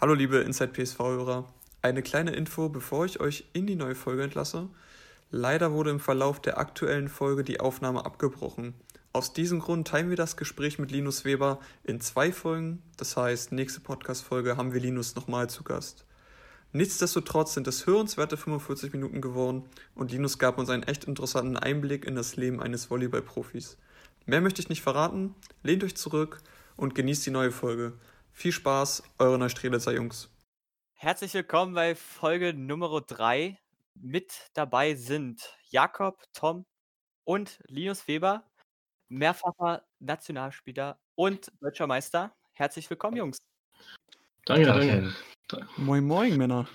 Hallo liebe Inside PSV-Hörer. Eine kleine Info, bevor ich euch in die neue Folge entlasse. Leider wurde im Verlauf der aktuellen Folge die Aufnahme abgebrochen. Aus diesem Grund teilen wir das Gespräch mit Linus Weber in zwei Folgen. Das heißt, nächste Podcast-Folge haben wir Linus nochmal zu Gast. Nichtsdestotrotz sind es hörenswerte 45 Minuten geworden und Linus gab uns einen echt interessanten Einblick in das Leben eines Volleyballprofis. Mehr möchte ich nicht verraten. Lehnt euch zurück und genießt die neue Folge. Viel Spaß, eure Neustrelitzer Jungs. Herzlich willkommen bei Folge Nummer 3. Mit dabei sind Jakob, Tom und Linus Weber, mehrfacher Nationalspieler und deutscher Meister. Herzlich willkommen, Jungs. Danke, danke. Moin, moin, Männer.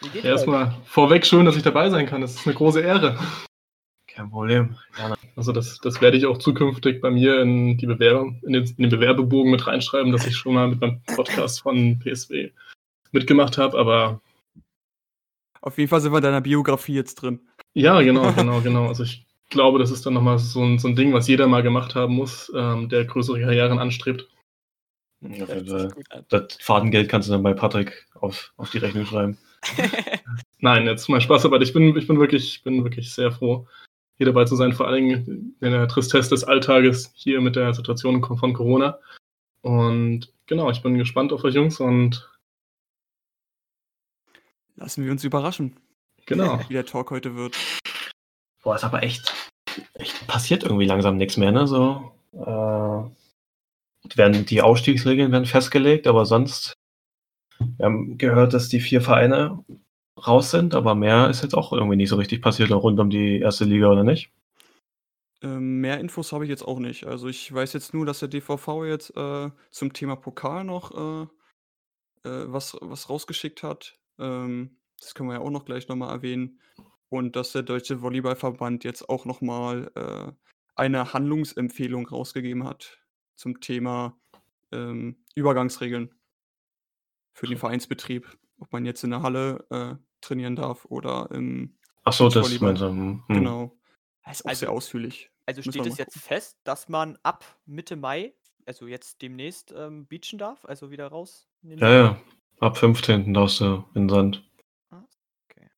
Wie geht's Erstmal vorweg schön, dass ich dabei sein kann. Das ist eine große Ehre. Kein Problem. Gerne. Also das, das werde ich auch zukünftig bei mir in, die Bewerbung, in, den, in den Bewerbebogen mit reinschreiben, dass ich schon mal mit meinem Podcast von PSW mitgemacht habe, aber auf jeden Fall sind wir in deiner Biografie jetzt drin. Ja, genau, genau, genau. Also ich glaube, das ist dann nochmal so ein, so ein Ding, was jeder mal gemacht haben muss, ähm, der größere Karrieren anstrebt. Ja, das, das Fadengeld kannst du dann bei Patrick auf, auf die Rechnung schreiben. Nein, jetzt mal Spaß, aber ich bin, ich bin wirklich, bin wirklich sehr froh, hier dabei zu sein, vor allem in der Tristesse des Alltages hier mit der Situation von Corona. Und genau, ich bin gespannt auf euch Jungs und lassen wir uns überraschen. Genau. Wie der Talk heute wird. Boah, ist aber echt, echt passiert irgendwie langsam nichts mehr, ne? So, äh, werden, die Ausstiegsregeln werden festgelegt, aber sonst, wir haben gehört, dass die vier Vereine raus sind, aber mehr ist jetzt auch irgendwie nicht so richtig passiert, auch rund um die erste Liga, oder nicht? Ähm, mehr Infos habe ich jetzt auch nicht. Also ich weiß jetzt nur, dass der DVV jetzt äh, zum Thema Pokal noch äh, äh, was, was rausgeschickt hat. Ähm, das können wir ja auch noch gleich nochmal erwähnen. Und dass der Deutsche Volleyballverband jetzt auch nochmal äh, eine Handlungsempfehlung rausgegeben hat zum Thema ähm, Übergangsregeln für den Vereinsbetrieb. Ob man jetzt in der Halle äh, trainieren darf oder im Ach so, das meinst du. Hm. Genau. Das ist auch also, sehr ausführlich. Also steht es jetzt fest, dass man ab Mitte Mai, also jetzt demnächst, ähm, beachen darf? Also wieder raus? Ja, ja. Ab 15. darfst du in den Sand. Ah, okay.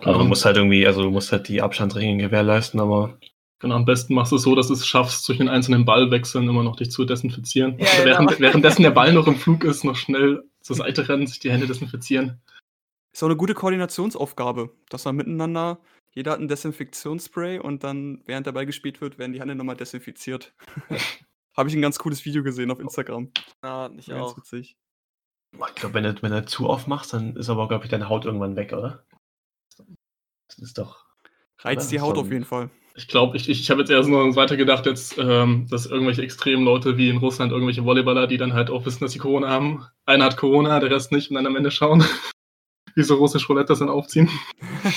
Aber du musst halt irgendwie, also du musst halt die Abstandsregeln gewährleisten, aber. Genau, am besten machst du es so, dass du es schaffst, durch den einzelnen Ballwechseln immer noch dich zu desinfizieren. Ja, also genau. während, währenddessen der Ball noch im Flug ist, noch schnell zur Seite rennen, sich die Hände desinfizieren. Ist auch eine gute Koordinationsaufgabe, dass man miteinander, jeder hat ein Desinfektionsspray und dann, während Ball gespielt wird, werden die Hände nochmal desinfiziert. Habe ich ein ganz cooles Video gesehen auf Instagram. Ja, ich auch. witzig. Ich glaube, wenn du, wenn du zu oft machst, dann ist aber, glaube ich, deine Haut irgendwann weg, oder? Das ist doch. Reizt die Haut auf jeden Fall. Ich glaube, ich, ich, ich habe jetzt erst noch weiter gedacht, jetzt, ähm, dass irgendwelche extremen Leute wie in Russland, irgendwelche Volleyballer, die dann halt auch wissen, dass sie Corona haben. Einer hat Corona, der Rest nicht und dann am Ende schauen, wie so russisch Roulette das dann aufziehen.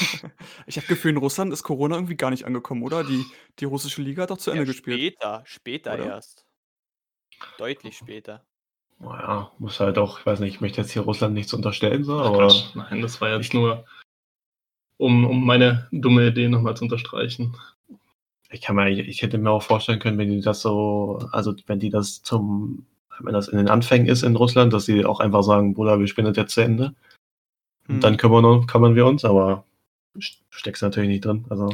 ich habe Gefühl, in Russland ist Corona irgendwie gar nicht angekommen, oder? Die, die russische Liga hat doch zu Ende ja, gespielt. Später, später oder? erst. Deutlich später. Naja, muss halt auch, ich weiß nicht, ich möchte jetzt hier Russland nichts unterstellen, so, aber. Nein, das war jetzt nur, um, um meine dumme Idee nochmal zu unterstreichen. Ich kann mir, ich hätte mir auch vorstellen können, wenn die das so, also wenn die das zum, wenn das in den Anfängen ist in Russland, dass sie auch einfach sagen, Bruder, wir spielen das jetzt zu Ende. Und hm. dann kümmern, kümmern wir uns, aber steckst natürlich nicht drin. Also.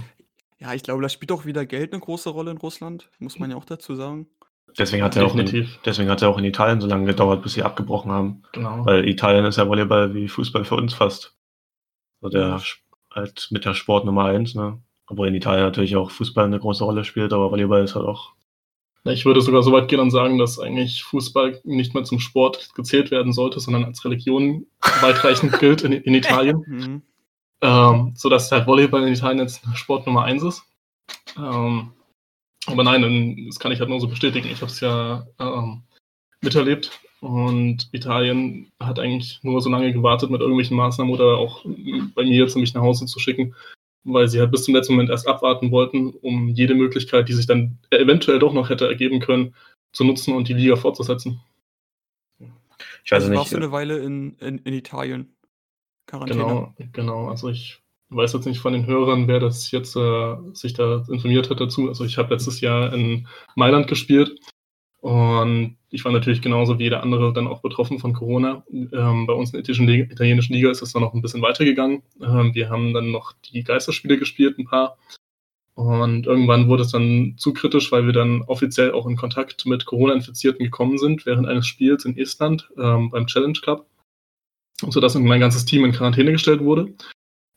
Ja, ich glaube, da spielt auch wieder Geld eine große Rolle in Russland, muss man ja auch dazu sagen. Deswegen hat, ja, auch in, deswegen hat er auch in Italien so lange gedauert, bis sie abgebrochen haben. Genau. Weil Italien ist ja Volleyball wie Fußball für uns fast. Also der ja. halt mit der Sport Nummer eins, ne? Obwohl in Italien natürlich auch Fußball eine große Rolle spielt, aber Volleyball ist halt auch. Ich würde sogar so weit gehen und sagen, dass eigentlich Fußball nicht mehr zum Sport gezählt werden sollte, sondern als Religion weitreichend gilt in, in Italien. Mhm. Ähm, sodass halt Volleyball in Italien jetzt Sport Nummer eins ist. Ähm, aber nein, das kann ich halt nur so bestätigen. Ich habe es ja ähm, miterlebt und Italien hat eigentlich nur so lange gewartet mit irgendwelchen Maßnahmen oder auch bei mir jetzt mich nach Hause zu schicken, weil sie halt bis zum letzten Moment erst abwarten wollten, um jede Möglichkeit, die sich dann eventuell doch noch hätte ergeben können, zu nutzen und die Liga fortzusetzen. Ich weiß also nicht. Warst du eine Weile in, in, in Italien? Quarantäne. Genau, genau. Also ich weiß jetzt nicht von den Hörern, wer das jetzt äh, sich da informiert hat dazu. Also ich habe letztes Jahr in Mailand gespielt Und ich war natürlich genauso wie jeder andere dann auch betroffen von Corona. Ähm, bei uns in der italienischen Liga ist es dann noch ein bisschen weitergegangen. Ähm, wir haben dann noch die Geisterspiele gespielt, ein paar. Und irgendwann wurde es dann zu kritisch, weil wir dann offiziell auch in Kontakt mit Corona-Infizierten gekommen sind während eines Spiels in Estland ähm, beim Challenge Cup, sodass mein ganzes Team in Quarantäne gestellt wurde.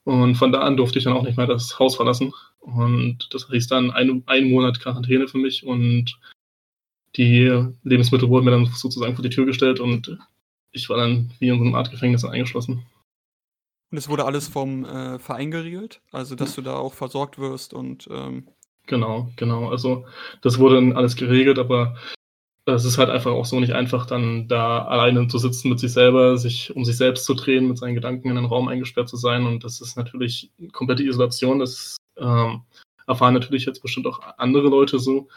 Und von da an durfte ich dann auch nicht mehr das Haus verlassen. Und das hieß dann ein, ein Monat Quarantäne für mich und die Lebensmittel wurden mir dann sozusagen vor die Tür gestellt und ich war dann wie in so einem Art Gefängnis eingeschlossen. Und es wurde alles vom äh, Verein geregelt, also dass du da auch versorgt wirst und. Ähm genau, genau. Also das wurde dann alles geregelt, aber es ist halt einfach auch so nicht einfach, dann da alleine zu sitzen mit sich selber, sich um sich selbst zu drehen, mit seinen Gedanken in den Raum eingesperrt zu sein. Und das ist natürlich komplette Isolation. Das ähm, erfahren natürlich jetzt bestimmt auch andere Leute so.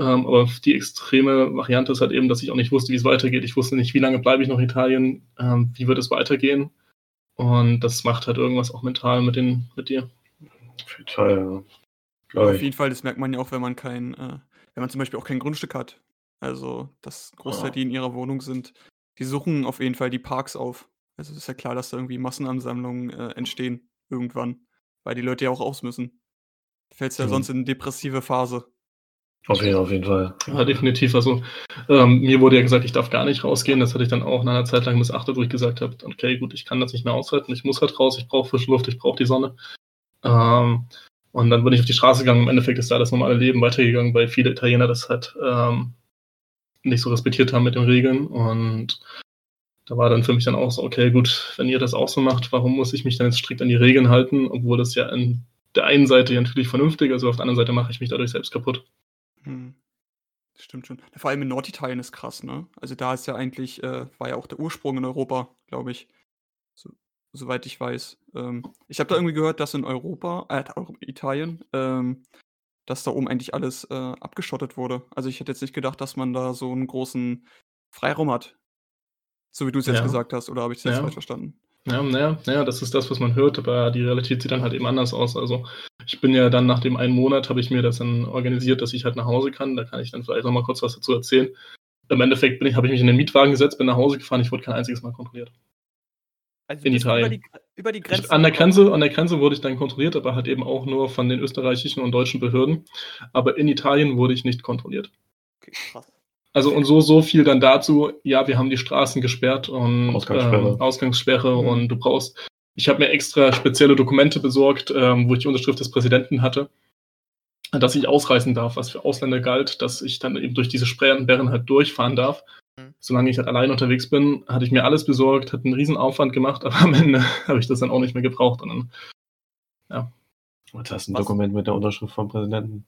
Ähm, aber die extreme Variante ist halt eben, dass ich auch nicht wusste, wie es weitergeht. Ich wusste nicht, wie lange bleibe ich noch in Italien, ähm, wie wird es weitergehen. Und das macht halt irgendwas auch mental mit, den, mit dir. Total, ja. Auf jeden Fall, das merkt man ja auch, wenn man kein, äh, wenn man zum Beispiel auch kein Grundstück hat. Also, das Großteil, die in ihrer Wohnung sind, die suchen auf jeden Fall die Parks auf. Also ist ja klar, dass da irgendwie Massenansammlungen äh, entstehen irgendwann, weil die Leute ja auch aus müssen. Fällst ja, ja sonst in eine depressive Phase. Auf jeden, auf jeden Fall. Ja, definitiv. Also ähm, mir wurde ja gesagt, ich darf gar nicht rausgehen. Das hatte ich dann auch nach einer Zeit lang missachtet, wo ich gesagt habe, okay, gut, ich kann das nicht mehr aushalten, ich muss halt raus, ich brauche frische Luft, ich brauche die Sonne. Ähm, und dann bin ich auf die Straße gegangen. Im Endeffekt ist da das normale Leben weitergegangen, weil viele Italiener das halt ähm, nicht so respektiert haben mit den Regeln. Und da war dann für mich dann auch so, okay, gut, wenn ihr das auch so macht, warum muss ich mich dann jetzt strikt an die Regeln halten, obwohl das ja an der einen Seite ja natürlich vernünftig, also auf der anderen Seite mache ich mich dadurch selbst kaputt. Hm. Stimmt schon. Vor allem in Norditalien ist krass, ne? Also da ist ja eigentlich, äh, war ja auch der Ursprung in Europa, glaube ich. So, soweit ich weiß. Ähm, ich habe da irgendwie gehört, dass in Europa, äh, Italien, ähm, dass da oben eigentlich alles äh, abgeschottet wurde. Also ich hätte jetzt nicht gedacht, dass man da so einen großen Freiraum hat. So wie du es jetzt ja. gesagt hast, oder habe ich das ja. jetzt falsch verstanden? Ja, naja, naja, das ist das, was man hört, aber die Realität sieht dann halt eben anders aus. Also ich bin ja dann nach dem einen Monat, habe ich mir das dann organisiert, dass ich halt nach Hause kann. Da kann ich dann vielleicht noch mal kurz was dazu erzählen. Im Endeffekt bin ich, habe ich mich in den Mietwagen gesetzt, bin nach Hause gefahren, ich wurde kein einziges Mal kontrolliert. Also in Italien. Über die, über die Grenze? Ich, an, der Grenze, an der Grenze wurde ich dann kontrolliert, aber halt eben auch nur von den österreichischen und deutschen Behörden. Aber in Italien wurde ich nicht kontrolliert. Okay, krass. Also und so, so viel dann dazu, ja, wir haben die Straßen gesperrt und Ausgangssperre, ähm, Ausgangssperre mhm. und du brauchst, ich habe mir extra spezielle Dokumente besorgt, ähm, wo ich die Unterschrift des Präsidenten hatte, dass ich ausreisen darf, was für Ausländer galt, dass ich dann eben durch diese Sperren halt durchfahren darf. Mhm. Solange ich halt allein unterwegs bin, hatte ich mir alles besorgt, hatte einen riesen Aufwand gemacht, aber am Ende habe ich das dann auch nicht mehr gebraucht. Und dann, ja. Und hast ein was? Dokument mit der Unterschrift vom Präsidenten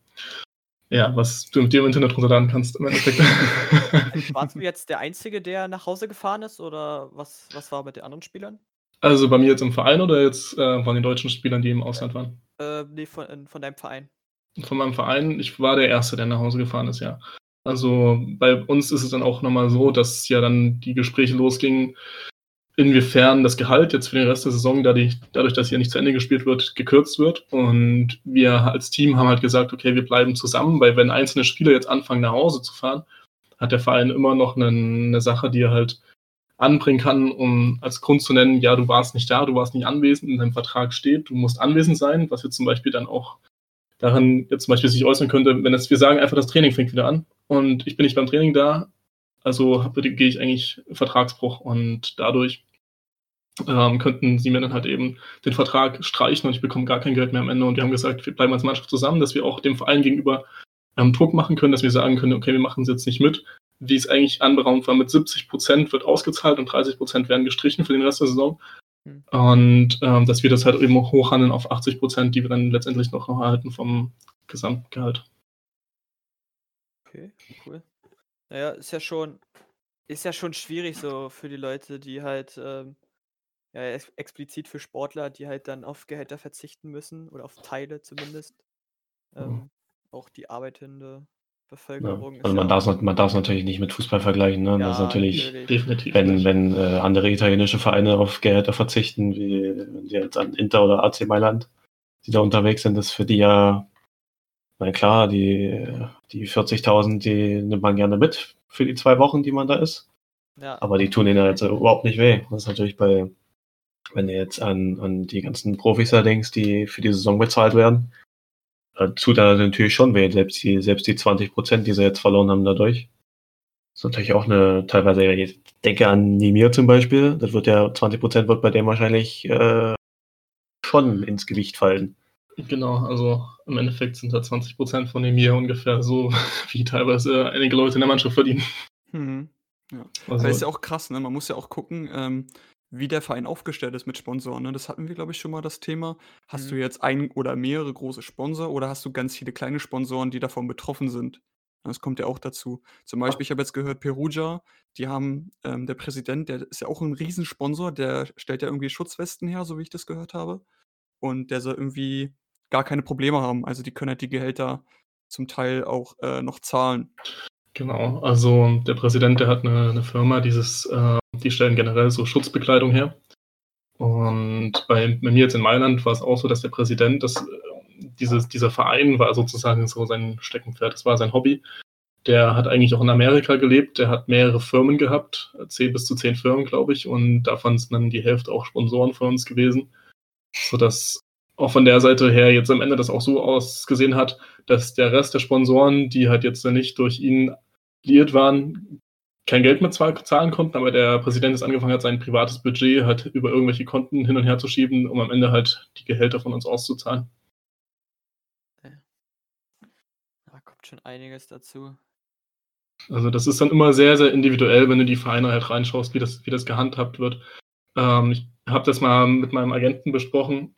ja, was du mit dir im Internet runterladen kannst im Endeffekt. Warst du jetzt der Einzige, der nach Hause gefahren ist oder was, was war mit den anderen Spielern? Also bei mir jetzt im Verein oder jetzt äh, von den deutschen Spielern, die im Ausland waren? Äh, nee, von, von deinem Verein. Von meinem Verein, ich war der Erste, der nach Hause gefahren ist, ja. Also bei uns ist es dann auch nochmal so, dass ja dann die Gespräche losgingen, inwiefern das Gehalt jetzt für den Rest der Saison, dadurch, dass hier nicht zu Ende gespielt wird, gekürzt wird. Und wir als Team haben halt gesagt, okay, wir bleiben zusammen, weil wenn einzelne Spieler jetzt anfangen, nach Hause zu fahren, hat der Verein immer noch eine, eine Sache, die er halt anbringen kann, um als Grund zu nennen, ja, du warst nicht da, du warst nicht anwesend, in deinem Vertrag steht, du musst anwesend sein, was jetzt zum Beispiel dann auch daran jetzt zum Beispiel sich äußern könnte, wenn es, wir sagen einfach, das Training fängt wieder an und ich bin nicht beim Training da, also gehe ich eigentlich Vertragsbruch und dadurch ähm, könnten sie mir dann halt eben den Vertrag streichen und ich bekomme gar kein Geld mehr am Ende. Und wir haben gesagt, wir bleiben als Mannschaft zusammen, dass wir auch dem Verein gegenüber ähm, Druck machen können, dass wir sagen können, okay, wir machen es jetzt nicht mit, wie es eigentlich anberaumt war, mit 70 Prozent wird ausgezahlt und 30 Prozent werden gestrichen für den Rest der Saison. Mhm. Und ähm, dass wir das halt eben hochhandeln auf 80 Prozent, die wir dann letztendlich noch erhalten vom Gesamtgehalt. Okay, cool. Naja, ist ja schon, ist ja schon schwierig so für die Leute, die halt ähm, ja, ex explizit für Sportler, die halt dann auf Gehälter verzichten müssen oder auf Teile zumindest. Ähm, mhm. Auch die arbeitende Bevölkerung. Ja. Also man, ja darf, man darf es natürlich nicht mit Fußball vergleichen. Ne? Ja, das ist natürlich, definitiv. Wenn, wenn äh, andere italienische Vereine auf Gehälter verzichten, wie die jetzt an Inter oder AC Mailand, die da unterwegs sind, ist für die ja na klar, die, die 40.000, die nimmt man gerne mit für die zwei Wochen, die man da ist. Ja. Aber die tun ihnen ja jetzt überhaupt nicht weh. Das ist natürlich bei, wenn du jetzt an, an die ganzen Profis da denkst, die für die Saison bezahlt werden, tut da natürlich schon weh, selbst die, selbst die 20 Prozent, die sie jetzt verloren haben dadurch. Das ist natürlich auch eine, teilweise, ich denke an Nimir zum Beispiel, das wird ja, 20 Prozent wird bei dem wahrscheinlich äh, schon ins Gewicht fallen. Genau, also im Endeffekt sind da 20 Prozent von Nimir ungefähr so, wie teilweise einige Leute in der Mannschaft verdienen. Mhm. Ja. Also, das ist ja auch krass, ne? Man muss ja auch gucken, ähm, wie der Verein aufgestellt ist mit Sponsoren. Ne? Das hatten wir, glaube ich, schon mal das Thema. Hast mhm. du jetzt ein oder mehrere große Sponsor oder hast du ganz viele kleine Sponsoren, die davon betroffen sind? Das kommt ja auch dazu. Zum Beispiel, ich habe jetzt gehört, Perugia, die haben, ähm, der Präsident, der ist ja auch ein Riesensponsor, der stellt ja irgendwie Schutzwesten her, so wie ich das gehört habe. Und der soll irgendwie gar keine Probleme haben. Also die können halt die Gehälter zum Teil auch äh, noch zahlen. Genau, also der Präsident, der hat eine, eine Firma, dieses, äh, die stellen generell so Schutzbekleidung her. Und bei, bei, mir jetzt in Mailand war es auch so, dass der Präsident, das, dieses, dieser Verein war sozusagen so sein Steckenpferd, das war sein Hobby. Der hat eigentlich auch in Amerika gelebt, der hat mehrere Firmen gehabt, zehn bis zu zehn Firmen, glaube ich, und davon sind dann die Hälfte auch Sponsoren von uns gewesen, sodass auch von der Seite her jetzt am Ende das auch so ausgesehen hat, dass der Rest der Sponsoren, die halt jetzt nicht durch ihn liiert waren, kein Geld mehr zahlen konnten, aber der Präsident ist angefangen hat, sein privates Budget halt über irgendwelche Konten hin und her zu schieben, um am Ende halt die Gehälter von uns auszuzahlen. Da kommt schon einiges dazu. Also das ist dann immer sehr, sehr individuell, wenn du die Vereine halt reinschaust, wie das, wie das gehandhabt wird. Ähm, ich habe das mal mit meinem Agenten besprochen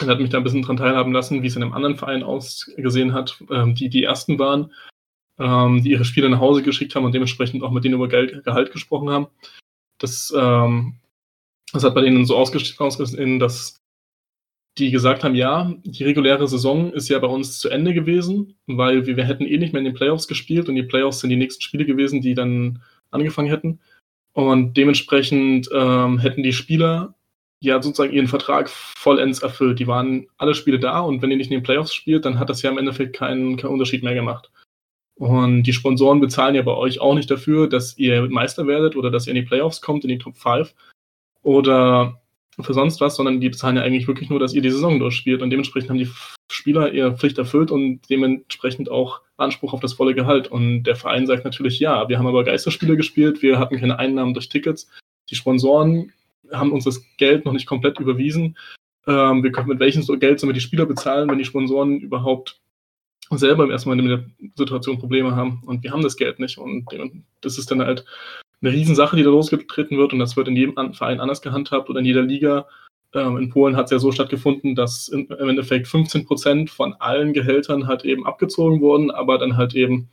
er hat mich da ein bisschen dran teilhaben lassen, wie es in einem anderen Verein ausgesehen hat, ähm, die die ersten waren, ähm, die ihre Spieler nach Hause geschickt haben und dementsprechend auch mit denen über Geld, Gehalt gesprochen haben. Das, ähm, das hat bei denen so ausgesehen, dass die gesagt haben, ja, die reguläre Saison ist ja bei uns zu Ende gewesen, weil wir, wir hätten eh nicht mehr in den Playoffs gespielt und die Playoffs sind die nächsten Spiele gewesen, die dann angefangen hätten. Und dementsprechend ähm, hätten die Spieler ja sozusagen ihren Vertrag vollends erfüllt. Die waren alle Spiele da und wenn ihr nicht in den Playoffs spielt, dann hat das ja im Endeffekt keinen, keinen Unterschied mehr gemacht. Und die Sponsoren bezahlen ja bei euch auch nicht dafür, dass ihr Meister werdet oder dass ihr in die Playoffs kommt, in die Top 5 oder für sonst was, sondern die bezahlen ja eigentlich wirklich nur, dass ihr die Saison durchspielt und dementsprechend haben die Spieler ihre Pflicht erfüllt und dementsprechend auch Anspruch auf das volle Gehalt. Und der Verein sagt natürlich, ja, wir haben aber Geisterspiele gespielt, wir hatten keine Einnahmen durch Tickets. Die Sponsoren haben uns das Geld noch nicht komplett überwiesen. Ähm, wir können, mit welchem Geld sollen wir die Spieler bezahlen, wenn die Sponsoren überhaupt selber erstmal in der Situation Probleme haben und wir haben das Geld nicht. Und das ist dann halt eine Riesensache, die da losgetreten wird und das wird in jedem Verein anders gehandhabt oder in jeder Liga. Ähm, in Polen hat es ja so stattgefunden, dass im Endeffekt 15 Prozent von allen Gehältern halt eben abgezogen wurden, aber dann halt eben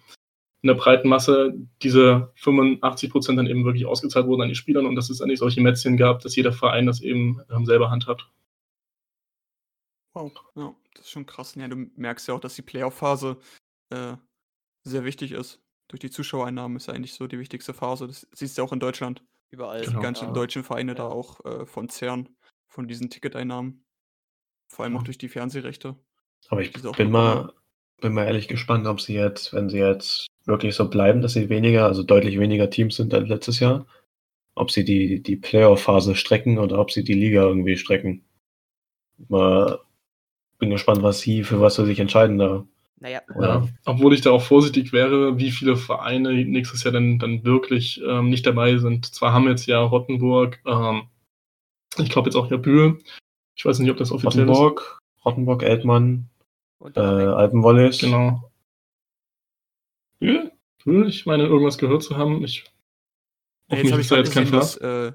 in der breiten Masse diese 85 Prozent dann eben wirklich ausgezahlt wurden an die Spieler und dass es eigentlich solche Mätzchen gab, dass jeder Verein das eben ähm, selber handhabt. Wow, ja, das ist schon krass. Ja, du merkst ja auch, dass die Playoff-Phase äh, sehr wichtig ist. Durch die Zuschauereinnahmen ist ja eigentlich so die wichtigste Phase. Das siehst du ja auch in Deutschland. Überall. Genau. Die ganzen ja. deutschen Vereine ja. da auch äh, von zehren, von diesen Ticketeinnahmen. Vor allem ja. auch durch die Fernsehrechte. Aber ich bin mal, bin mal ehrlich gespannt, ob sie jetzt, wenn sie jetzt wirklich so bleiben, dass sie weniger, also deutlich weniger Teams sind als letztes Jahr, ob sie die, die Playoff-Phase strecken oder ob sie die Liga irgendwie strecken. Mal bin gespannt, was sie, für was sie sich entscheiden da. Naja. Ja, obwohl ich da auch vorsichtig wäre, wie viele Vereine nächstes Jahr dann, dann wirklich ähm, nicht dabei sind. Zwar haben jetzt ja Rottenburg, ähm, ich glaube jetzt auch ja Bühl. Ich weiß nicht, ob das offiziell Rottenburg, ist. Rottenburg, Eltmann, äh, Alpenwollis. Genau. Bühl? Ich meine, irgendwas gehört zu haben. Ich ja, jetzt habe ich jetzt gesehen, dass äh,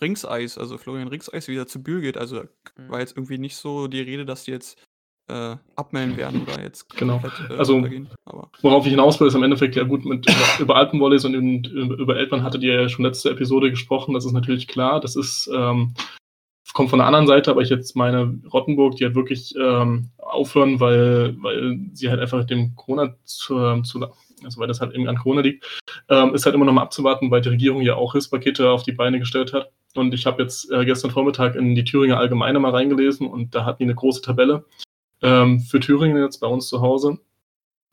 Ringseis, also Florian Ringseis, wieder zu Bühl geht. Also mhm. war jetzt irgendwie nicht so die Rede, dass die jetzt äh, abmelden werden oder jetzt genau. komplett äh, also, Aber. Worauf ich hinaus will, ist im Endeffekt ja gut mit über, über Alpenvolleys und in, über Eltmann hattet ihr ja schon letzte Episode gesprochen. Das ist natürlich klar. Das ist ähm, kommt von der anderen Seite, aber ich jetzt meine Rottenburg, die halt wirklich ähm, aufhören, weil, weil sie halt einfach dem Corona zu, zu also weil das halt eben an Corona liegt, ähm, ist halt immer noch mal abzuwarten, weil die Regierung ja auch Hilfspakete auf die Beine gestellt hat. Und ich habe jetzt äh, gestern Vormittag in die Thüringer Allgemeine mal reingelesen und da hatten die eine große Tabelle ähm, für Thüringen jetzt bei uns zu Hause.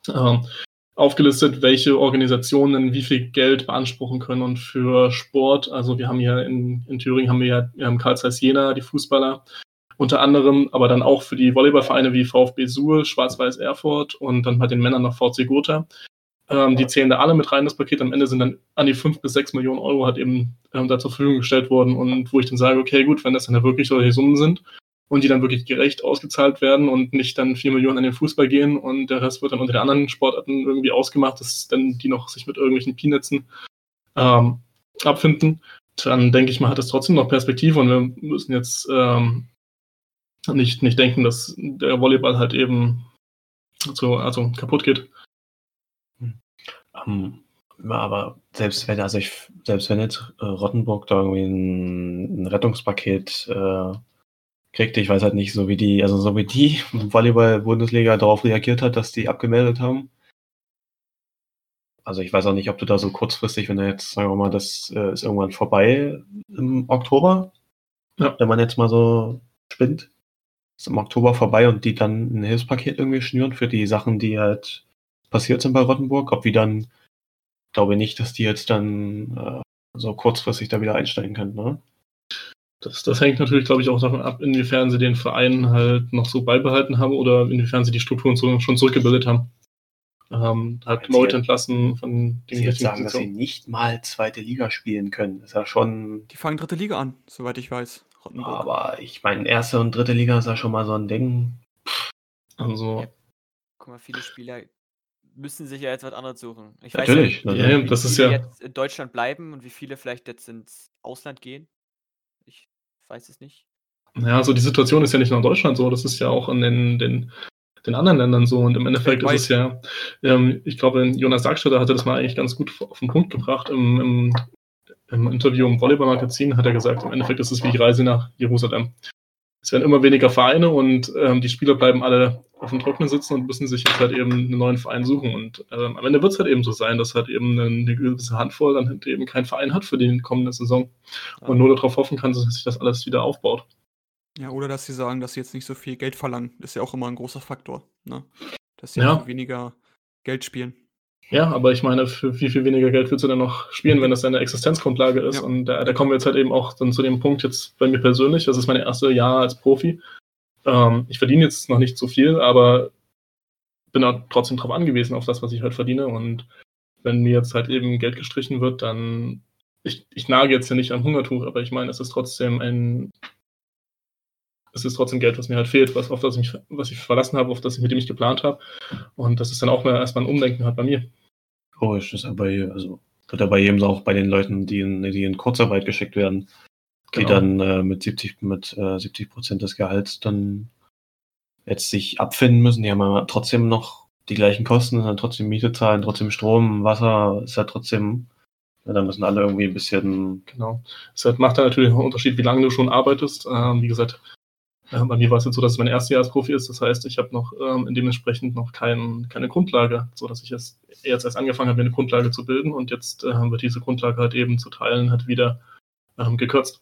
Ähm, aufgelistet, welche Organisationen wie viel Geld beanspruchen können und für Sport. Also wir haben hier in, in Thüringen haben wir ja haben Karl Zeiss Jena, die Fußballer, unter anderem, aber dann auch für die Volleyballvereine wie VfB Suhl, Schwarz-Weiß Erfurt und dann bei den Männern noch VC Gotha. Ähm, die zählen da alle mit rein, das Paket. Am Ende sind dann an die fünf bis sechs Millionen Euro halt eben ähm, da zur Verfügung gestellt worden und wo ich dann sage, okay, gut, wenn das dann wirklich solche Summen sind und die dann wirklich gerecht ausgezahlt werden und nicht dann vier Millionen an den Fußball gehen und der Rest wird dann unter den anderen Sportarten irgendwie ausgemacht, dass dann die noch sich mit irgendwelchen Peanutzen ähm, abfinden, dann denke ich mal, hat das trotzdem noch Perspektive und wir müssen jetzt ähm, nicht, nicht denken, dass der Volleyball halt eben so, also kaputt geht. Um, ähm, aber selbst wenn, also ich, selbst wenn jetzt äh, Rottenburg da irgendwie ein, ein Rettungspaket äh, kriegt, ich weiß halt nicht, so wie die, also so wie die Volleyball-Bundesliga darauf reagiert hat, dass die abgemeldet haben. Also ich weiß auch nicht, ob du da so kurzfristig, wenn du jetzt, sagen wir mal, das äh, ist irgendwann vorbei im Oktober, ja. wenn man jetzt mal so spinnt, ist im Oktober vorbei und die dann ein Hilfspaket irgendwie schnüren für die Sachen, die halt passiert sind bei Rottenburg, ob die dann, glaube ich nicht, dass die jetzt dann äh, so kurzfristig da wieder einsteigen können, ne? Das, das hängt natürlich, glaube ich, auch davon ab, inwiefern sie den Verein halt noch so beibehalten haben oder inwiefern sie die Strukturen so, schon zurückgebildet haben. Ähm, halt Leute entlassen von den Sie sagen, dass sie nicht mal zweite Liga spielen können. Das ist ja schon. Die fangen dritte Liga an, soweit ich weiß. Rottenburg. Aber ich meine, erste und dritte Liga ist ja schon mal so ein Ding. Also. Ja. Guck mal, viele Spieler müssen sich ja jetzt was anderes suchen. Ich natürlich, weiß ja, ja, das ist ja. jetzt in Deutschland bleiben und wie viele vielleicht jetzt ins Ausland gehen. Weiß es nicht. Ja, also die Situation ist ja nicht nur in Deutschland so, das ist ja auch in den, den, den anderen Ländern so. Und im Endeffekt ist es ja, ähm, ich glaube, Jonas Darkstädter hatte das mal eigentlich ganz gut auf den Punkt gebracht im, im im Interview im Volleyball-Magazin hat er gesagt, im Endeffekt ist es wie die Reise nach Jerusalem. Es werden immer weniger Vereine und ähm, die Spieler bleiben alle auf dem Trocknen sitzen und müssen sich jetzt halt eben einen neuen Verein suchen. Und ähm, am Ende wird es halt eben so sein, dass halt eben eine, eine gewisse Handvoll dann halt eben keinen Verein hat für die kommende Saison und nur darauf hoffen kann, dass sich das alles wieder aufbaut. Ja, oder dass sie sagen, dass sie jetzt nicht so viel Geld verlangen. Das ist ja auch immer ein großer Faktor, ne? Dass sie ja. weniger Geld spielen. Ja, aber ich meine, für wie viel weniger Geld willst du denn noch spielen, wenn das deine Existenzgrundlage ist? Ja. Und da, da, kommen wir jetzt halt eben auch dann zu dem Punkt jetzt bei mir persönlich. Das ist mein erstes Jahr als Profi. Ähm, ich verdiene jetzt noch nicht so viel, aber bin auch trotzdem darauf angewiesen, auf das, was ich halt verdiene. Und wenn mir jetzt halt eben Geld gestrichen wird, dann ich, ich nage jetzt ja nicht am Hungertuch, aber ich meine, es ist trotzdem ein es ist trotzdem Geld, was mir halt fehlt, was, auf das ich, was ich verlassen habe, auf das ich mit dem ich geplant habe. Und das ist dann auch mal erstmal ein Umdenken halt bei mir. Logisch, das ist aber also wird ja bei jedem auch bei den Leuten, die in, die in Kurzarbeit geschickt werden, die genau. dann äh, mit 70 mit äh, 70 Prozent des Gehalts dann jetzt sich abfinden müssen. Die haben aber trotzdem noch die gleichen Kosten, dann trotzdem Miete zahlen, trotzdem Strom, Wasser, ist ja trotzdem, ja, da müssen alle irgendwie ein bisschen. Genau. Es macht dann natürlich einen Unterschied, wie lange du schon arbeitest. Ähm, wie gesagt, äh, bei mir war es jetzt so, dass es mein erstes Jahr als Profi ist. Das heißt, ich habe noch ähm, dementsprechend noch kein, keine Grundlage, so dass ich jetzt, jetzt erst angefangen habe, mir eine Grundlage zu bilden und jetzt äh, haben wir diese Grundlage halt eben zu teilen, hat wieder ähm, gekürzt.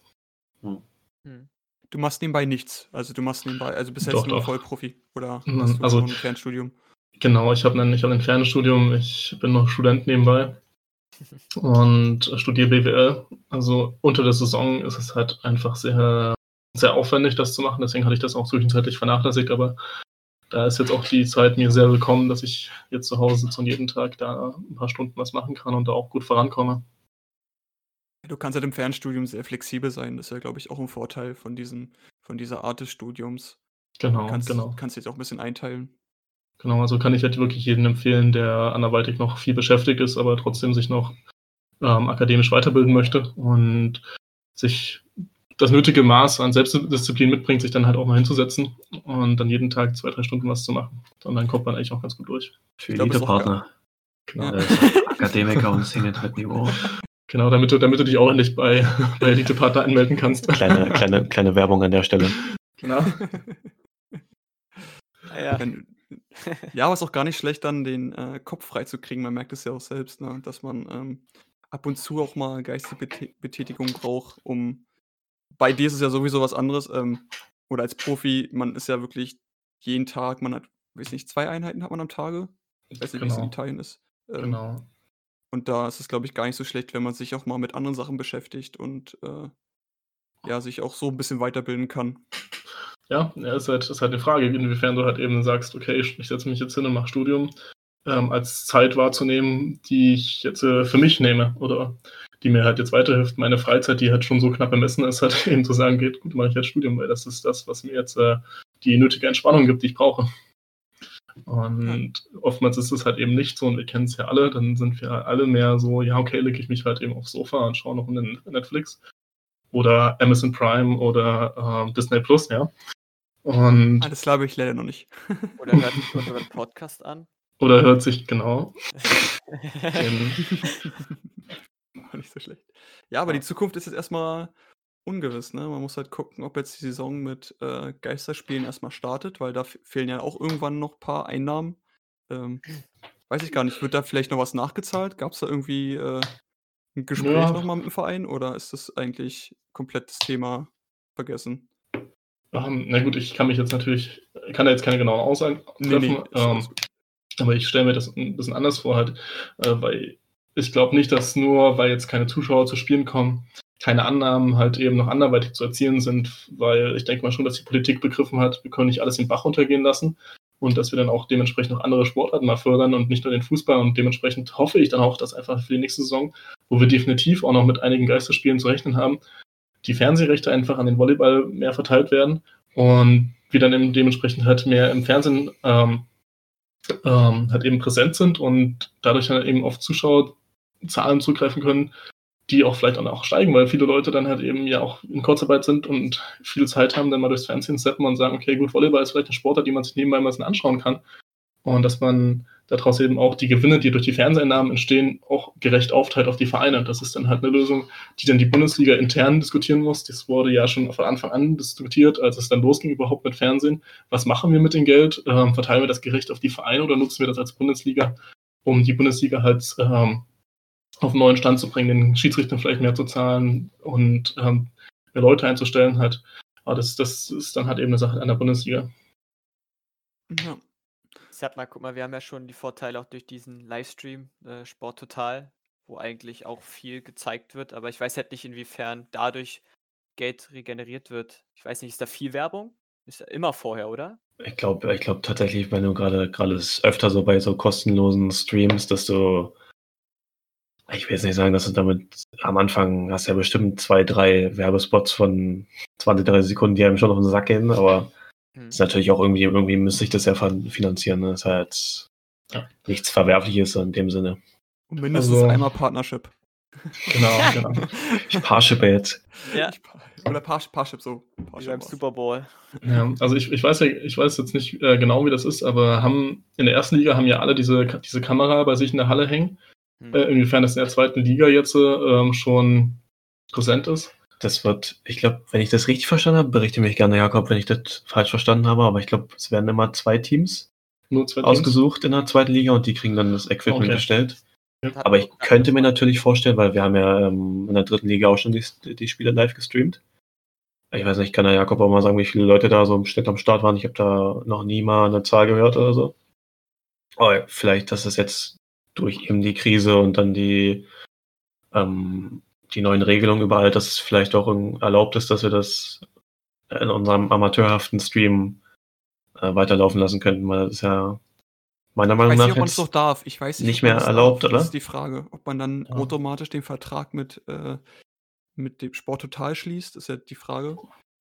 Hm. hm. Du machst nebenbei nichts. Also du machst nebenbei, also bist jetzt nur Vollprofi oder hm, hast du also, ein Fernstudium? Genau, ich habe ein, hab ein Fernstudium, ich bin noch Student nebenbei und studiere BWL. Also unter der Saison ist es halt einfach sehr sehr aufwendig, das zu machen. Deswegen hatte ich das auch zwischenzeitlich vernachlässigt, aber da ist jetzt auch die Zeit mir sehr willkommen, dass ich jetzt zu Hause sitze und jeden Tag da ein paar Stunden was machen kann und da auch gut vorankomme. Du kannst halt im Fernstudium sehr flexibel sein. Das ist ja, glaube ich, auch ein Vorteil von, diesen, von dieser Art des Studiums. Genau, du kannst, genau. kannst jetzt auch ein bisschen einteilen. Genau, also kann ich halt wirklich jedem empfehlen, der anderweitig noch viel beschäftigt ist, aber trotzdem sich noch ähm, akademisch weiterbilden möchte und sich das nötige Maß an Selbstdisziplin mitbringt, sich dann halt auch mal hinzusetzen und dann jeden Tag zwei, drei Stunden was zu machen. Und dann kommt man eigentlich auch ganz gut durch. Für Elite-Partner. Genau. Ja. Akademiker und Single mit Niveau. Genau, damit du, damit du dich auch endlich bei, bei Elite-Partner anmelden kannst. Kleine, kleine, kleine Werbung an der Stelle. Genau. ja. ja, aber es ist auch gar nicht schlecht, dann den äh, Kopf freizukriegen. Man merkt es ja auch selbst, ne? dass man ähm, ab und zu auch mal geistige Betätigung braucht, um bei dir ist es ja sowieso was anderes. Ähm, oder als Profi, man ist ja wirklich jeden Tag, man hat, weiß nicht, zwei Einheiten hat man am Tage. Ich weiß nicht, genau. wie es in genau. Italien ist. Ähm, genau. Und da ist es, glaube ich, gar nicht so schlecht, wenn man sich auch mal mit anderen Sachen beschäftigt und äh, ja, sich auch so ein bisschen weiterbilden kann. Ja, ja ist, halt, ist halt eine Frage, inwiefern du halt eben sagst, okay, ich, ich setze mich jetzt hin und mache Studium, ähm, als Zeit wahrzunehmen, die ich jetzt äh, für mich nehme oder die mir halt jetzt weiterhilft. Meine Freizeit, die halt schon so knapp bemessen ist, halt eben zu sagen, geht gut, mache ich jetzt Studium, weil das ist das, was mir jetzt äh, die nötige Entspannung gibt, die ich brauche. Und oftmals ist es halt eben nicht so, und wir kennen es ja alle, dann sind wir alle mehr so, ja, okay, lege ich mich halt eben aufs Sofa und schaue noch in Netflix oder Amazon Prime oder äh, Disney Plus, ja. Und Alles glaube ich leider noch nicht. oder hört sich unseren Podcast an. Oder hört sich, genau. nicht so schlecht. Ja, aber die Zukunft ist jetzt erstmal ungewiss, ne? Man muss halt gucken, ob jetzt die Saison mit äh, Geisterspielen erstmal startet, weil da fehlen ja auch irgendwann noch ein paar Einnahmen. Ähm, weiß ich gar nicht, wird da vielleicht noch was nachgezahlt? Gab es da irgendwie äh, ein Gespräch ja. nochmal mit dem Verein oder ist das eigentlich komplett das Thema vergessen? Um, na gut, ich kann mich jetzt natürlich, kann da jetzt keine genauen Aussagen treffen, nee, nee, ähm, aber ich stelle mir das ein bisschen anders vor, halt, äh, weil ich glaube nicht, dass nur, weil jetzt keine Zuschauer zu Spielen kommen, keine Annahmen halt eben noch anderweitig zu erzielen sind, weil ich denke mal schon, dass die Politik begriffen hat, wir können nicht alles in den Bach runtergehen lassen und dass wir dann auch dementsprechend noch andere Sportarten mal fördern und nicht nur den Fußball. Und dementsprechend hoffe ich dann auch, dass einfach für die nächste Saison, wo wir definitiv auch noch mit einigen Geisterspielen zu rechnen haben, die Fernsehrechte einfach an den Volleyball mehr verteilt werden und wir dann eben dementsprechend halt mehr im Fernsehen ähm, ähm, halt eben präsent sind und dadurch dann eben auf Zuschauerzahlen zugreifen können, die auch vielleicht auch steigen, weil viele Leute dann halt eben ja auch in Kurzarbeit sind und viel Zeit haben, dann mal durchs Fernsehen steppen und sagen, okay, gut, Volleyball ist vielleicht ein Sportart, die man sich nebenbei mal anschauen kann. Und dass man daraus eben auch die Gewinne, die durch die Fernseheinnahmen entstehen, auch gerecht aufteilt auf die Vereine. Das ist dann halt eine Lösung, die dann die Bundesliga intern diskutieren muss. Das wurde ja schon von Anfang an diskutiert, als es dann losging überhaupt mit Fernsehen. Was machen wir mit dem Geld? Ähm, verteilen wir das gerecht auf die Vereine oder nutzen wir das als Bundesliga, um die Bundesliga halt ähm, auf einen neuen Stand zu bringen, den Schiedsrichtern vielleicht mehr zu zahlen und ähm, mehr Leute einzustellen halt. Aber das, das ist dann halt eben eine Sache an der Bundesliga. Ja. Sag mal, guck mal, wir haben ja schon die Vorteile auch durch diesen Livestream äh, Sport Total, wo eigentlich auch viel gezeigt wird, aber ich weiß halt nicht, inwiefern dadurch Geld regeneriert wird. Ich weiß nicht, ist da viel Werbung? Ist ja immer vorher, oder? Ich glaube, ich glaube tatsächlich, wenn du gerade gerade ist öfter so bei so kostenlosen Streams, dass du ich will jetzt nicht sagen, dass du damit am Anfang hast ja bestimmt zwei, drei Werbespots von 20, 30 Sekunden, die einem schon auf den Sack gehen, aber hm. ist natürlich auch irgendwie, irgendwie müsste ich das ja finanzieren. Ne? Das ist halt ja. nichts Verwerfliches in dem Sinne. Und mindestens also, einmal Partnership. Genau, genau. Ich Parship jetzt. Ja. Oder Par Parship so. Parship beim Super Bowl. Ja, also ich, ich weiß ja, ich weiß jetzt nicht äh, genau, wie das ist, aber haben in der ersten Liga haben ja alle diese, diese Kamera bei sich in der Halle hängen. Hm. Äh, inwiefern das in der zweiten Liga jetzt äh, schon präsent ist. Das wird, ich glaube, wenn ich das richtig verstanden habe, berichte mich gerne, Jakob, wenn ich das falsch verstanden habe, aber ich glaube, es werden immer zwei Teams Nur zwei ausgesucht Teams? in der zweiten Liga und die kriegen dann das Equipment okay. gestellt. Ja. Aber ich könnte mir natürlich vorstellen, weil wir haben ja ähm, in der dritten Liga auch schon die, die Spiele live gestreamt. Ich weiß nicht, kann der Jakob auch mal sagen, wie viele Leute da so im Schnitt am Start waren. Ich habe da noch nie mal eine Zahl gehört oder so. Aber vielleicht, dass es jetzt durch eben die Krise und dann die, ähm, die neuen Regelungen überall, dass es vielleicht auch erlaubt ist, dass wir das in unserem amateurhaften Stream äh, weiterlaufen lassen könnten, weil das ist ja meiner Meinung nach nicht, noch darf. Ich weiß nicht, nicht mehr erlaubt, darf. oder? Das ist die Frage, ob man dann ja. automatisch den Vertrag mit, äh, mit dem Sport Total schließt, ist ja die Frage.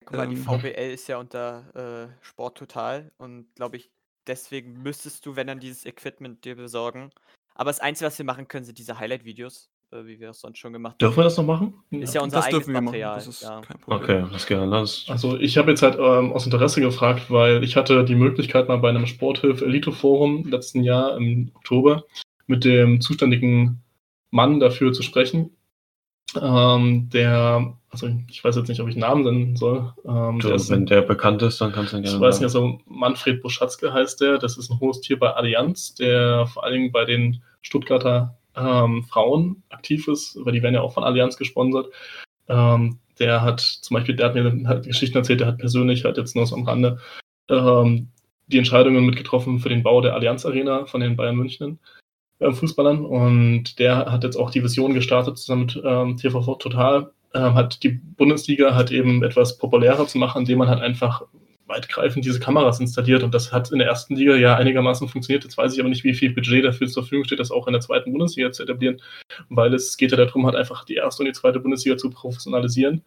Weil ähm, die VBL ist ja unter äh, Sport Total und glaube ich, deswegen müsstest du, wenn dann dieses Equipment dir besorgen, aber das Einzige, was wir machen können, sind diese Highlight-Videos, äh, wie wir es sonst schon gemacht haben. Dürfen wir das noch machen? Ist ja, unser das eigenes Material. Das ist ja. kein Problem. Okay, das geht anders. Also ich habe jetzt halt ähm, aus Interesse gefragt, weil ich hatte die Möglichkeit mal bei einem Sporthilfe Elite Forum letzten Jahr im Oktober mit dem zuständigen Mann dafür zu sprechen. Ähm, der, also ich weiß jetzt nicht, ob ich einen Namen nennen soll. Ähm, du, der wenn der bekannt ist, dann kannst du ihn gerne Ich weiß nicht, also Manfred Buschatzke heißt der, das ist ein Host hier bei Allianz, der vor allen Dingen bei den Stuttgarter ähm, Frauen aktiv ist, weil die werden ja auch von Allianz gesponsert. Ähm, der hat zum Beispiel, der hat mir halt Geschichten erzählt, der hat persönlich halt jetzt nur so am Rande ähm, die Entscheidungen mitgetroffen für den Bau der Allianz Arena von den Bayern München äh, Fußballern. Und der hat jetzt auch die Vision gestartet zusammen mit ähm, TVV Total, äh, hat die Bundesliga halt eben etwas populärer zu machen, indem man halt einfach weitgreifend diese Kameras installiert. Und das hat in der ersten Liga ja einigermaßen funktioniert. Jetzt weiß ich aber nicht, wie viel Budget dafür zur Verfügung steht, das auch in der zweiten Bundesliga zu etablieren, weil es geht ja darum, halt einfach die erste und die zweite Bundesliga zu professionalisieren.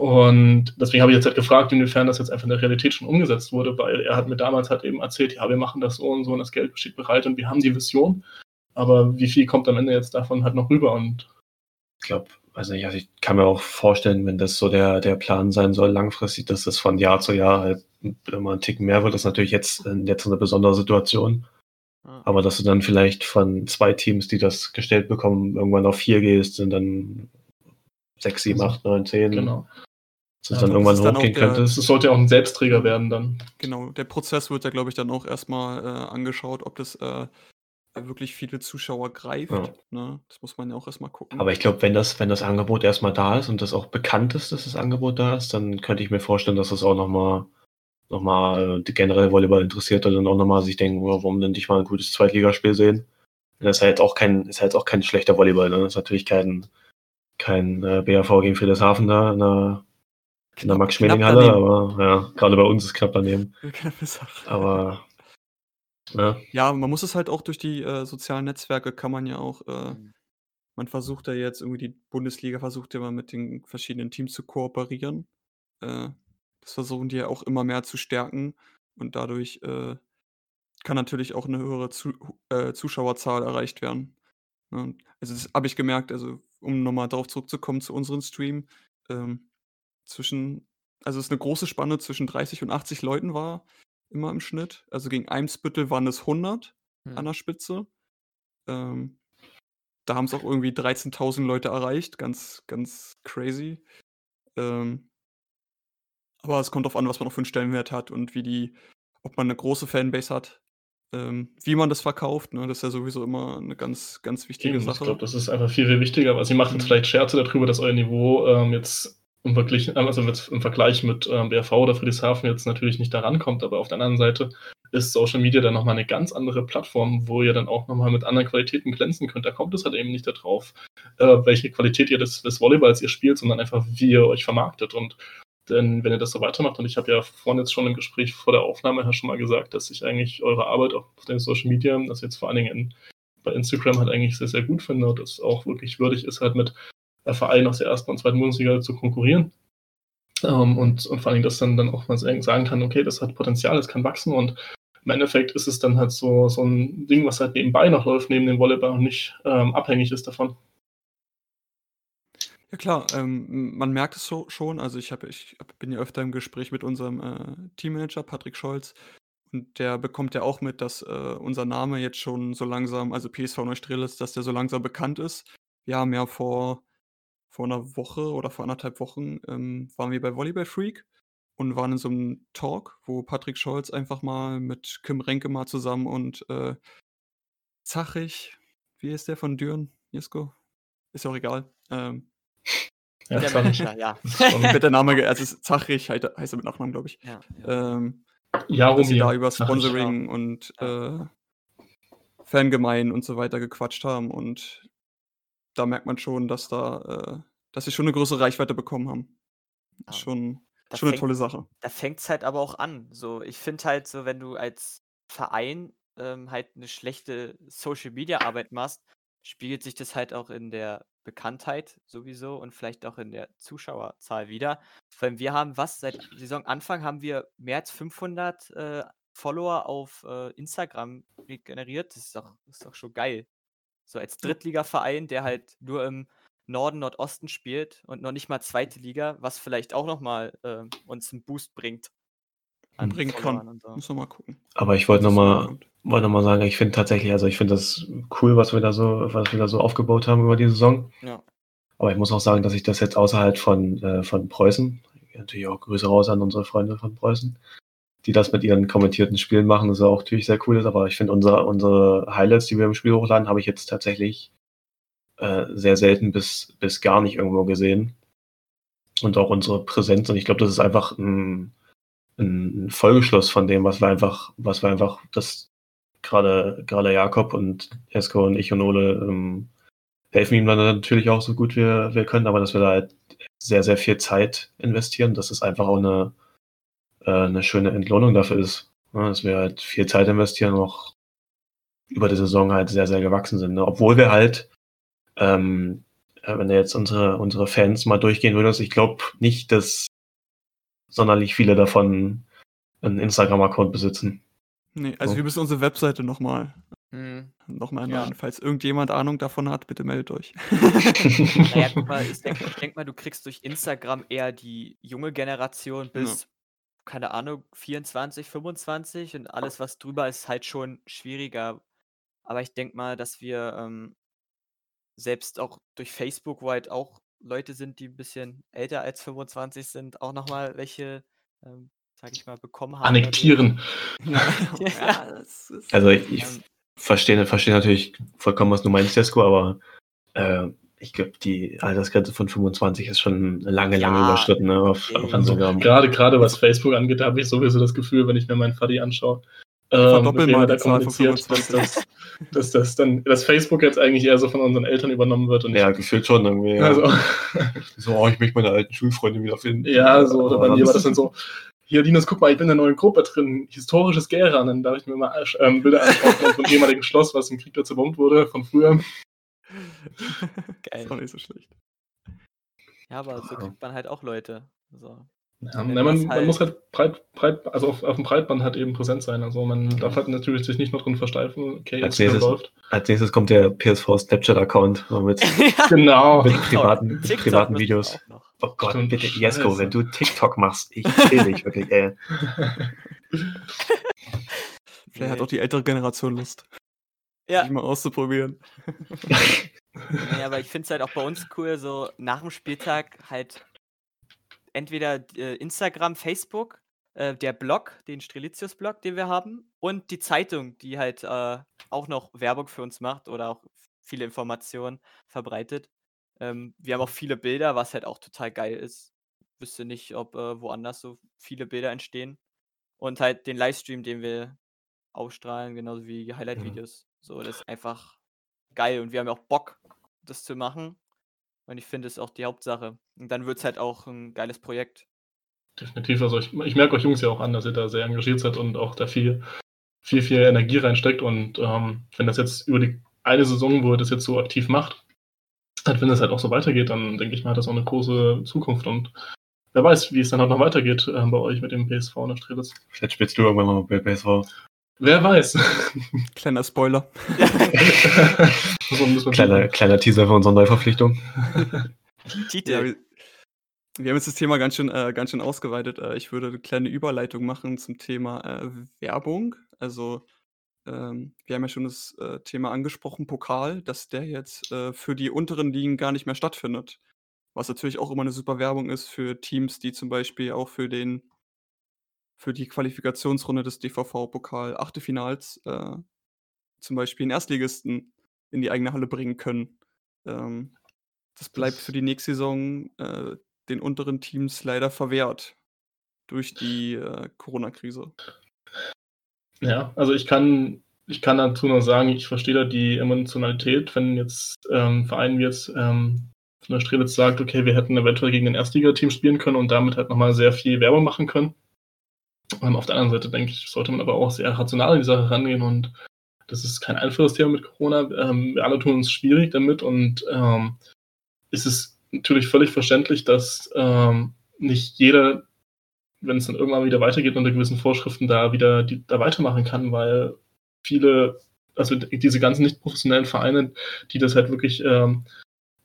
Und deswegen habe ich jetzt halt gefragt, inwiefern das jetzt einfach in der Realität schon umgesetzt wurde, weil er hat mir damals halt eben erzählt, ja, wir machen das so und so und das Geld steht bereit und wir haben die Vision. Aber wie viel kommt am Ende jetzt davon halt noch rüber? Und ich glaube, also ich, also ich kann mir auch vorstellen, wenn das so der, der Plan sein soll, langfristig, dass das von Jahr zu Jahr halt immer ein Ticken mehr wird, das ist natürlich jetzt, jetzt eine besondere Situation. Aber dass du dann vielleicht von zwei Teams, die das gestellt bekommen, irgendwann auf vier gehst und dann sechs, sieben, acht, neun, zehn. Genau. Dass es ja, dann irgendwann dann hochgehen könnte. Es sollte ja auch ein Selbstträger werden dann. Genau, der Prozess wird ja, glaube ich, dann auch erstmal äh, angeschaut, ob das äh, wirklich viele Zuschauer greift. Ja. Ne? Das muss man ja auch erstmal gucken. Aber ich glaube, wenn das, wenn das Angebot erstmal da ist und das auch bekannt ist, dass das Angebot da ist, dann könnte ich mir vorstellen, dass das auch nochmal noch mal, äh, generell Volleyball interessiert und dann auch nochmal sich denken, warum denn nicht mal ein gutes Zweitligaspiel sehen. Das ist halt auch kein, ist halt auch kein schlechter Volleyball. Ne? Das ist natürlich kein, kein äh, BAV gegen Friedrichshafen da in der, in der Max-Schmeling-Halle, aber ja, gerade bei uns ist knapp daneben. Aber ja. ja, man muss es halt auch durch die äh, sozialen Netzwerke kann man ja auch, äh, mhm. man versucht ja jetzt irgendwie die Bundesliga versucht ja mal mit den verschiedenen Teams zu kooperieren. Äh, das versuchen die ja auch immer mehr zu stärken und dadurch äh, kann natürlich auch eine höhere zu äh, Zuschauerzahl erreicht werden. Ne? Also das habe ich gemerkt, also um nochmal darauf zurückzukommen zu unserem Stream, ähm, zwischen, also es ist eine große Spanne zwischen 30 und 80 Leuten war immer im Schnitt. Also gegen Eimsbüttel waren es 100 hm. an der Spitze. Ähm, da haben es auch irgendwie 13.000 Leute erreicht, ganz, ganz crazy. Ähm, aber es kommt darauf an, was man auch für einen Stellenwert hat und wie die, ob man eine große Fanbase hat ähm, wie man das verkauft. Ne? Das ist ja sowieso immer eine ganz, ganz wichtige Eben, Sache. Ich glaube, das ist einfach viel, viel wichtiger. Aber sie mhm. vielleicht Scherze darüber, dass euer Niveau ähm, jetzt im, Vergleich, also im Vergleich mit ähm, BRV oder Friedrichshafen jetzt natürlich nicht daran kommt. Aber auf der anderen Seite ist Social Media dann nochmal eine ganz andere Plattform, wo ihr dann auch nochmal mit anderen Qualitäten glänzen könnt. Da kommt es halt eben nicht darauf, äh, welche Qualität ihr des, des Volleyballs ihr spielt, sondern einfach, wie ihr euch vermarktet. Und denn wenn ihr das so weitermacht, und ich habe ja vorhin jetzt schon im Gespräch vor der Aufnahme her schon mal gesagt, dass ich eigentlich eure Arbeit auf den Social Media, das jetzt vor allen Dingen in, bei Instagram halt eigentlich sehr, sehr gut finde und das auch wirklich würdig ist, halt mit Vereinen aus der ersten und zweiten Bundesliga zu konkurrieren. Ähm, und, und vor Dingen, dass dann, dann auch mal sagen kann, okay, das hat Potenzial, das kann wachsen und im Endeffekt ist es dann halt so, so ein Ding, was halt nebenbei noch läuft, neben dem Volleyball und nicht ähm, abhängig ist davon. Ja klar, ähm, man merkt es so schon. Also ich habe ich bin ja öfter im Gespräch mit unserem, äh, Teammanager Patrick Scholz und der bekommt ja auch mit, dass, äh, unser Name jetzt schon so langsam also PSV Neustrelitz, dass der so langsam bekannt ist. Wir haben ja vor vor einer Woche oder vor anderthalb Wochen, ähm, waren wir bei Volleyball Freak und waren in so einem Talk, wo Patrick Scholz einfach mal mit Kim Renke mal zusammen und, äh, Zachich, wie ist der von Düren, Jesko? Ist ja auch egal, ähm ja, der Manager, ja. Wird der Name, also Zachrich heißt er mit Nachnamen, glaube ich. Ja, ja. Ähm, dass sie da über Sponsoring ja. und äh, Fangemein und so weiter gequatscht haben und da merkt man schon, dass da, äh, dass sie schon eine größere Reichweite bekommen haben. Ja. Schon, da schon fängt, eine tolle Sache. Da fängt es halt aber auch an. So, ich finde halt so, wenn du als Verein ähm, halt eine schlechte Social Media Arbeit machst, spiegelt sich das halt auch in der Bekanntheit sowieso und vielleicht auch in der Zuschauerzahl wieder. Weil wir haben was, seit Saisonanfang haben wir mehr als 500 äh, Follower auf äh, Instagram generiert. Das ist doch, das ist doch schon geil. So als Drittligaverein, der halt nur im Norden, Nordosten spielt und noch nicht mal zweite Liga, was vielleicht auch nochmal äh, uns einen Boost bringt bringen kann. So. Muss man mal gucken. Aber ich wollte nochmal wollte noch mal sagen, ich finde tatsächlich, also ich finde das cool, was wir da so, was wir da so aufgebaut haben über die Saison. Ja. Aber ich muss auch sagen, dass ich das jetzt außerhalb von, äh, von Preußen, natürlich auch Grüße raus an unsere Freunde von Preußen, die das mit ihren kommentierten Spielen machen, das ist auch natürlich sehr cool ist, aber ich finde unser, unsere Highlights, die wir im Spiel hochladen, habe ich jetzt tatsächlich äh, sehr selten bis, bis gar nicht irgendwo gesehen. Und auch unsere Präsenz. Und ich glaube, das ist einfach ein, ein Folgeschluss von dem, was wir einfach, was wir einfach, das gerade gerade Jakob und Esko und ich und Ole ähm, helfen ihm dann natürlich auch so gut wir, wir können, aber dass wir da halt sehr, sehr viel Zeit investieren, dass es einfach auch eine, äh, eine schöne Entlohnung dafür ist. Ne? Dass wir halt viel Zeit investieren und auch über die Saison halt sehr, sehr gewachsen sind. Ne? Obwohl wir halt, ähm, äh, wenn jetzt unsere, unsere Fans mal durchgehen würden, ich glaube nicht, dass sonderlich viele davon einen Instagram-Account besitzen. Nee, also so. wir müssen unsere Webseite nochmal hm. nochmal ja. Falls irgendjemand Ahnung davon hat, bitte meldet euch. naja, guck mal, ich denke denk mal, du kriegst durch Instagram eher die junge Generation bis, ja. Keine Ahnung, 24, 25 und alles, was drüber ist, halt schon schwieriger. Aber ich denke mal, dass wir ähm, selbst auch durch Facebook, wo halt auch Leute sind, die ein bisschen älter als 25 sind, auch nochmal welche ähm, sag ich mal, bekommen haben. Annektieren. Ja. also ich ähm, verstehe, verstehe natürlich vollkommen, was du meinst, Jesko, aber äh, ich glaube, die Altersgrenze von 25 ist schon lange, ja, lange überschritten ne, auf, auf Instagram. Gerade, gerade was Facebook angeht, habe ich sowieso das Gefühl, wenn ich mir meinen Faddy anschaue, ähm, mit er da kommuniziert, dass das, dass das dann, dass Facebook jetzt eigentlich eher so von unseren Eltern übernommen wird. Und ja, gefühlt schon irgendwie. Ja. Also. so, oh, ich möchte meine alten Schulfreunde wiederfinden. Ja, so, oder bei mir war das dann so, hier, Linus, guck mal, ich bin in der neuen Gruppe drin, historisches Gera. Und dann darf ich mir mal ähm, Bilder anschauen vom ehemaligen Schloss, was im Krieg dazu zerbombt wurde, von früher. Geil. Ist auch nicht so schlecht. Ja, aber so kriegt man halt auch Leute. So. Ja, man, man, halt muss halt breit, breit, also auf, auf dem Breitband halt eben präsent sein. Also man mhm. darf halt natürlich sich nicht nur drin versteifen, okay, als nächstes, läuft. Als nächstes kommt der PSV Snapchat-Account mit, genau. mit privaten, mit privaten Videos. Oh Gott, Stimmt. bitte, Jesko, wenn du TikTok machst, ich will dich wirklich, ey. Vielleicht hat auch die ältere Generation Lust. Ja. Mal auszuprobieren. ja, aber ich finde es halt auch bei uns cool, so nach dem Spieltag halt entweder äh, Instagram, Facebook, äh, der Blog, den Strelitius-Blog, den wir haben, und die Zeitung, die halt äh, auch noch Werbung für uns macht oder auch viele Informationen verbreitet. Ähm, wir haben auch viele Bilder, was halt auch total geil ist. Wüsste nicht, ob äh, woanders so viele Bilder entstehen. Und halt den Livestream, den wir ausstrahlen, genauso wie Highlight-Videos. So, das ist einfach geil. Und wir haben auch Bock, das zu machen. Und ich finde, es ist auch die Hauptsache. Und dann wird es halt auch ein geiles Projekt. Definitiv. Also ich, ich merke euch Jungs ja auch an, dass ihr da sehr engagiert seid und auch da viel, viel, viel Energie reinsteckt. Und ähm, wenn das jetzt über die eine Saison, wo ihr das jetzt so aktiv macht, halt, wenn das halt auch so weitergeht, dann denke ich mal, hat das auch eine große Zukunft und wer weiß, wie es dann halt noch weitergeht äh, bei euch mit dem PSV und der Strelitz. Vielleicht spielst du irgendwann mal bei PSV. Wer weiß. Kleiner Spoiler. so kleiner, kleiner Teaser für unsere Neuverpflichtung. Ja, wir, wir, haben jetzt das Thema ganz schön, äh, ganz schön ausgeweitet. Äh, ich würde eine kleine Überleitung machen zum Thema äh, Werbung. Also ähm, wir haben ja schon das äh, Thema angesprochen, Pokal, dass der jetzt äh, für die unteren Ligen gar nicht mehr stattfindet. Was natürlich auch immer eine super Werbung ist für Teams, die zum Beispiel auch für den für die Qualifikationsrunde des DVV-Pokal Achtelfinals äh, zum Beispiel einen Erstligisten in die eigene Halle bringen können. Ähm, das bleibt für die nächste Saison äh, den unteren Teams leider verwehrt durch die äh, Corona-Krise. Ja, also ich kann, ich kann dazu nur sagen, ich verstehe da die Emotionalität, wenn jetzt ähm, Verein wie jetzt ähm, von der Strelitz sagt, okay, wir hätten eventuell gegen ein Erstligateam spielen können und damit halt nochmal sehr viel Werbung machen können. Ähm, auf der anderen Seite denke ich, sollte man aber auch sehr rational in die Sache rangehen und das ist kein einfaches Thema mit Corona. Ähm, wir alle tun uns schwierig damit und ähm, es ist natürlich völlig verständlich, dass ähm, nicht jeder wenn es dann irgendwann wieder weitergeht unter gewissen Vorschriften, da wieder die, da weitermachen kann, weil viele, also diese ganzen nicht professionellen Vereine, die das halt wirklich ähm,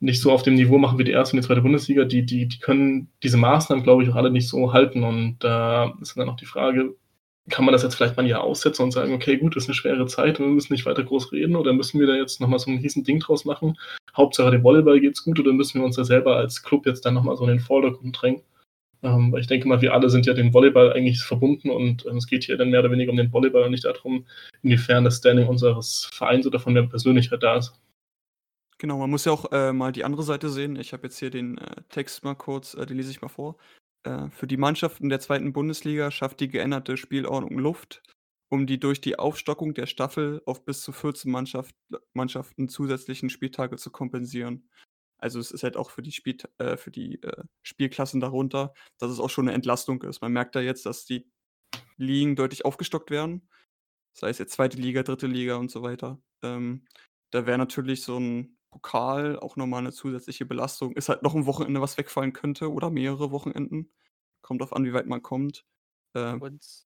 nicht so auf dem Niveau machen wie die erste und die zweite Bundesliga, die, die, die können diese Maßnahmen, glaube ich, auch alle nicht so halten. Und da äh, ist dann auch die Frage, kann man das jetzt vielleicht mal ein Jahr aussetzen und sagen, okay, gut, ist eine schwere Zeit und wir müssen nicht weiter groß reden oder müssen wir da jetzt nochmal so ein riesen Ding draus machen? Hauptsache dem Volleyball geht's gut oder müssen wir uns da selber als Club jetzt dann nochmal so in den Vordergrund drängen? Ähm, weil ich denke mal, wir alle sind ja dem Volleyball eigentlich verbunden und ähm, es geht hier dann mehr oder weniger um den Volleyball und nicht darum, inwiefern das Standing unseres Vereins oder von der Persönlichkeit da ist. Genau, man muss ja auch äh, mal die andere Seite sehen. Ich habe jetzt hier den äh, Text mal kurz, äh, den lese ich mal vor. Äh, für die Mannschaften der zweiten Bundesliga schafft die geänderte Spielordnung Luft, um die durch die Aufstockung der Staffel auf bis zu 14 Mannschaft, Mannschaften zusätzlichen Spieltage zu kompensieren. Also es ist halt auch für die, Spiel, äh, für die äh, Spielklassen darunter, dass es auch schon eine Entlastung ist. Man merkt da jetzt, dass die Ligen deutlich aufgestockt werden. Sei es jetzt zweite Liga, dritte Liga und so weiter. Ähm, da wäre natürlich so ein Pokal auch nochmal eine zusätzliche Belastung. Ist halt noch ein Wochenende, was wegfallen könnte oder mehrere Wochenenden. Kommt auf an, wie weit man kommt. Äh, uns,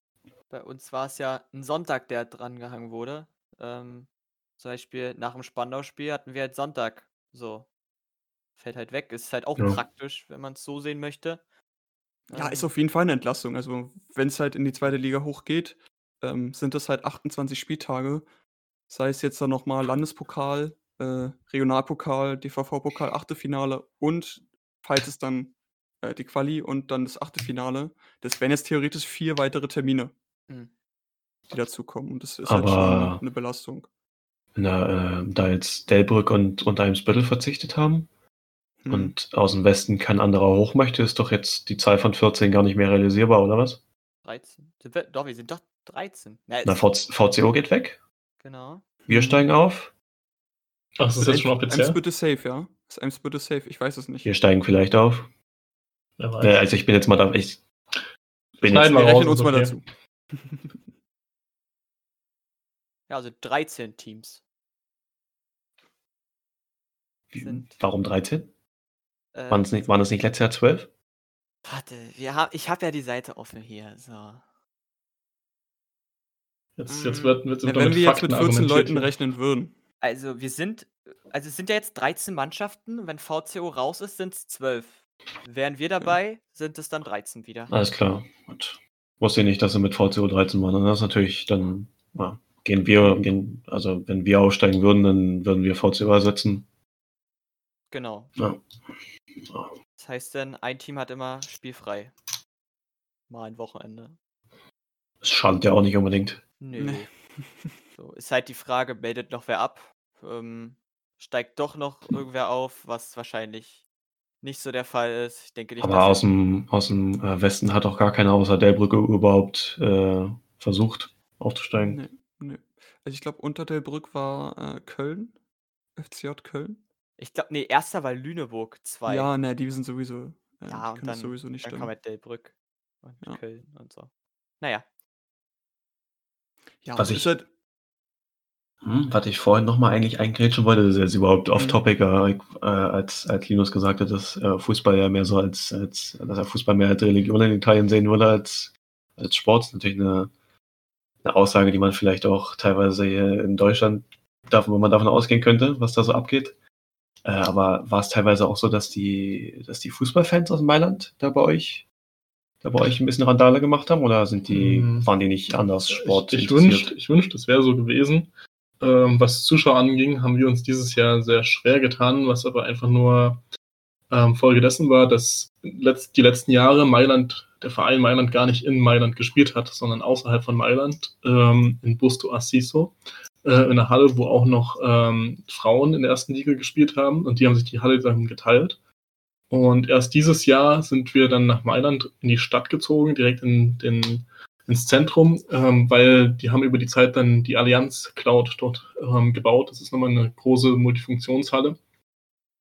bei uns war es ja ein Sonntag, der drangehangen wurde. Ähm, zum Beispiel nach dem Spandau-Spiel hatten wir halt Sonntag. So. Fällt halt weg. Ist halt auch ja. praktisch, wenn man es so sehen möchte. Ja, ist ähm. auf jeden Fall eine Entlastung. Also, wenn es halt in die zweite Liga hochgeht, ähm, sind das halt 28 Spieltage. Sei es jetzt dann nochmal Landespokal, äh, Regionalpokal, DVV-Pokal, Achtelfinale und falls es dann äh, die Quali und dann das Achtelfinale. Das wären jetzt theoretisch vier weitere Termine, mhm. die dazukommen. Und das ist Aber halt schon eine Belastung. Na, äh, da jetzt Delbrück und, und Eimsbüttel verzichtet haben mhm. und aus dem Westen kein anderer hoch möchte, ist doch jetzt die Zahl von 14 gar nicht mehr realisierbar, oder was? 13. Wir, doch, wir sind doch 13. Na, Na VCO geht weg. Genau. Wir steigen auf. Ach, das ist jetzt schon offiziell? Eimsbüttel safe, ja? Ist Eimsbüttel safe? Ich weiß es nicht. Wir steigen vielleicht auf. Wer weiß. Äh, also ich bin jetzt mal da. Ich bin Schneiden jetzt, wir rechnen uns okay. mal dazu. ja, also 13 Teams. Sind, Warum 13? Äh, waren, es nicht, waren es nicht letztes Jahr 12? Warte, wir haben, ich habe ja die Seite offen hier. So. Jetzt, jetzt wird, wird ja, wenn wir jetzt mit 14 Leuten rechnen würden. Also wir sind, also es sind ja jetzt 13 Mannschaften. Wenn VCO raus ist, sind es 12. Wären wir dabei, ja. sind es dann 13 wieder. Alles klar. Gut. Wusste nicht, dass sie mit VCO 13 waren. das ist natürlich dann, ja, gehen wir, gehen, also wenn wir aussteigen würden, dann würden wir VCO ersetzen. Genau. Ja. Das heißt dann, ein Team hat immer spielfrei. Mal ein Wochenende. Das schadet ja auch nicht unbedingt. Nö. Nee. So, ist halt die Frage, meldet noch wer ab? Ähm, steigt doch noch irgendwer auf, was wahrscheinlich nicht so der Fall ist. Ich denke nicht, Aber aus dem, aus dem äh, Westen hat auch gar keiner außer Delbrücke überhaupt äh, versucht aufzusteigen. Nee, nee. Also ich glaube, unter Delbrück war äh, Köln, FCJ Köln. Ich glaube, nee, erster war Lüneburg 2. Ja, ne, die sind sowieso. Äh, ja, und dann, sowieso nicht dann kam halt Delbrück und ja. Köln und so. Naja. Ja, was ich, halt, hm, was ich vorhin nochmal eigentlich eingrätschen wollte, das ist jetzt überhaupt off-topic, mhm. äh, als, als Linus gesagt hat, dass äh, Fußball ja mehr so als, als, dass er Fußball mehr als Religion in Italien sehen würde als, als Sport. Das ist natürlich eine, eine Aussage, die man vielleicht auch teilweise hier in Deutschland, davon, wo man davon ausgehen könnte, was da so abgeht. Äh, aber war es teilweise auch so, dass die, dass die Fußballfans aus Mailand da bei euch da bei euch ein bisschen Randale gemacht haben oder sind die, mhm. waren die nicht anders Sport? Ich, ich wünschte, ich wünschte, es wäre so gewesen. Ähm, was Zuschauer anging, haben wir uns dieses Jahr sehr schwer getan, was aber einfach nur ähm, Folge dessen war, dass letzt, die letzten Jahre Mailand, der Verein Mailand gar nicht in Mailand gespielt hat, sondern außerhalb von Mailand, ähm, in Busto Assiso, äh, in einer Halle, wo auch noch ähm, Frauen in der ersten Liga gespielt haben und die haben sich die Halle dann geteilt. Und erst dieses Jahr sind wir dann nach Mailand in die Stadt gezogen, direkt in den ins Zentrum, ähm, weil die haben über die Zeit dann die Allianz Cloud dort ähm, gebaut. Das ist nochmal eine große Multifunktionshalle.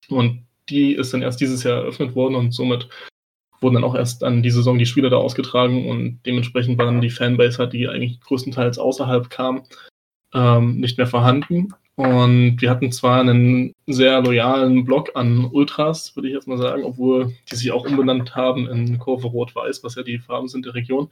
Und die ist dann erst dieses Jahr eröffnet worden und somit wurden dann auch erst an die Saison die Spiele da ausgetragen und dementsprechend war dann die Fanbase die eigentlich größtenteils außerhalb kam, ähm, nicht mehr vorhanden. Und wir hatten zwar einen sehr loyalen Block an Ultras, würde ich jetzt mal sagen, obwohl die sich auch umbenannt haben in Kurve Rot-Weiß, was ja die Farben sind der Region.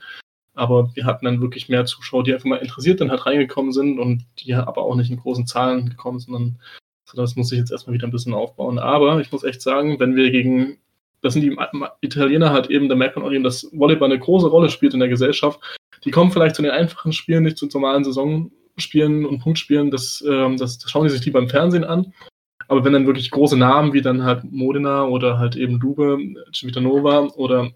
Aber wir hatten dann wirklich mehr Zuschauer, die einfach mal interessiert dann halt reingekommen sind und die aber auch nicht in großen Zahlen gekommen, sondern so das muss ich jetzt erstmal wieder ein bisschen aufbauen. Aber ich muss echt sagen, wenn wir gegen, das sind die Italiener halt eben, da merkt man auch eben, dass Volleyball eine große Rolle spielt in der Gesellschaft. Die kommen vielleicht zu den einfachen Spielen, nicht zu normalen Saisonspielen und Punktspielen, das, ähm, das, das schauen die sich lieber im Fernsehen an. Aber wenn dann wirklich große Namen wie dann halt Modena oder halt eben Dube, Civitanova oder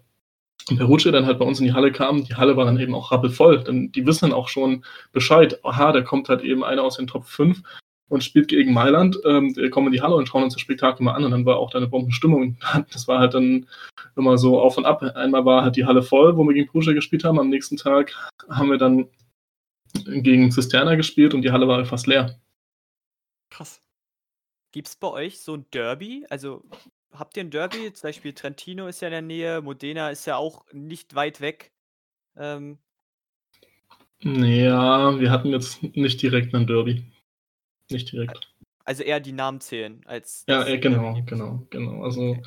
und Perucci dann halt bei uns in die Halle kam, die Halle war dann eben auch rappelvoll, denn die wissen dann auch schon Bescheid, aha, da kommt halt eben einer aus den Top 5 und spielt gegen Mailand. Ähm, wir kommen in die Halle und schauen uns das Spektakel mal an und dann war auch da eine Bombenstimmung. Das war halt dann immer so auf und ab. Einmal war halt die Halle voll, wo wir gegen Prussia gespielt haben. Am nächsten Tag haben wir dann gegen Cisterna gespielt und die Halle war fast leer. Krass. Gibt es bei euch so ein Derby? Also habt ihr ein Derby? Zum Beispiel Trentino ist ja in der Nähe, Modena ist ja auch nicht weit weg. Ähm, ja, wir hatten jetzt nicht direkt einen Derby. Nicht direkt. Also eher die Namen zählen als. Ja, äh, genau, genau, genau. Also okay.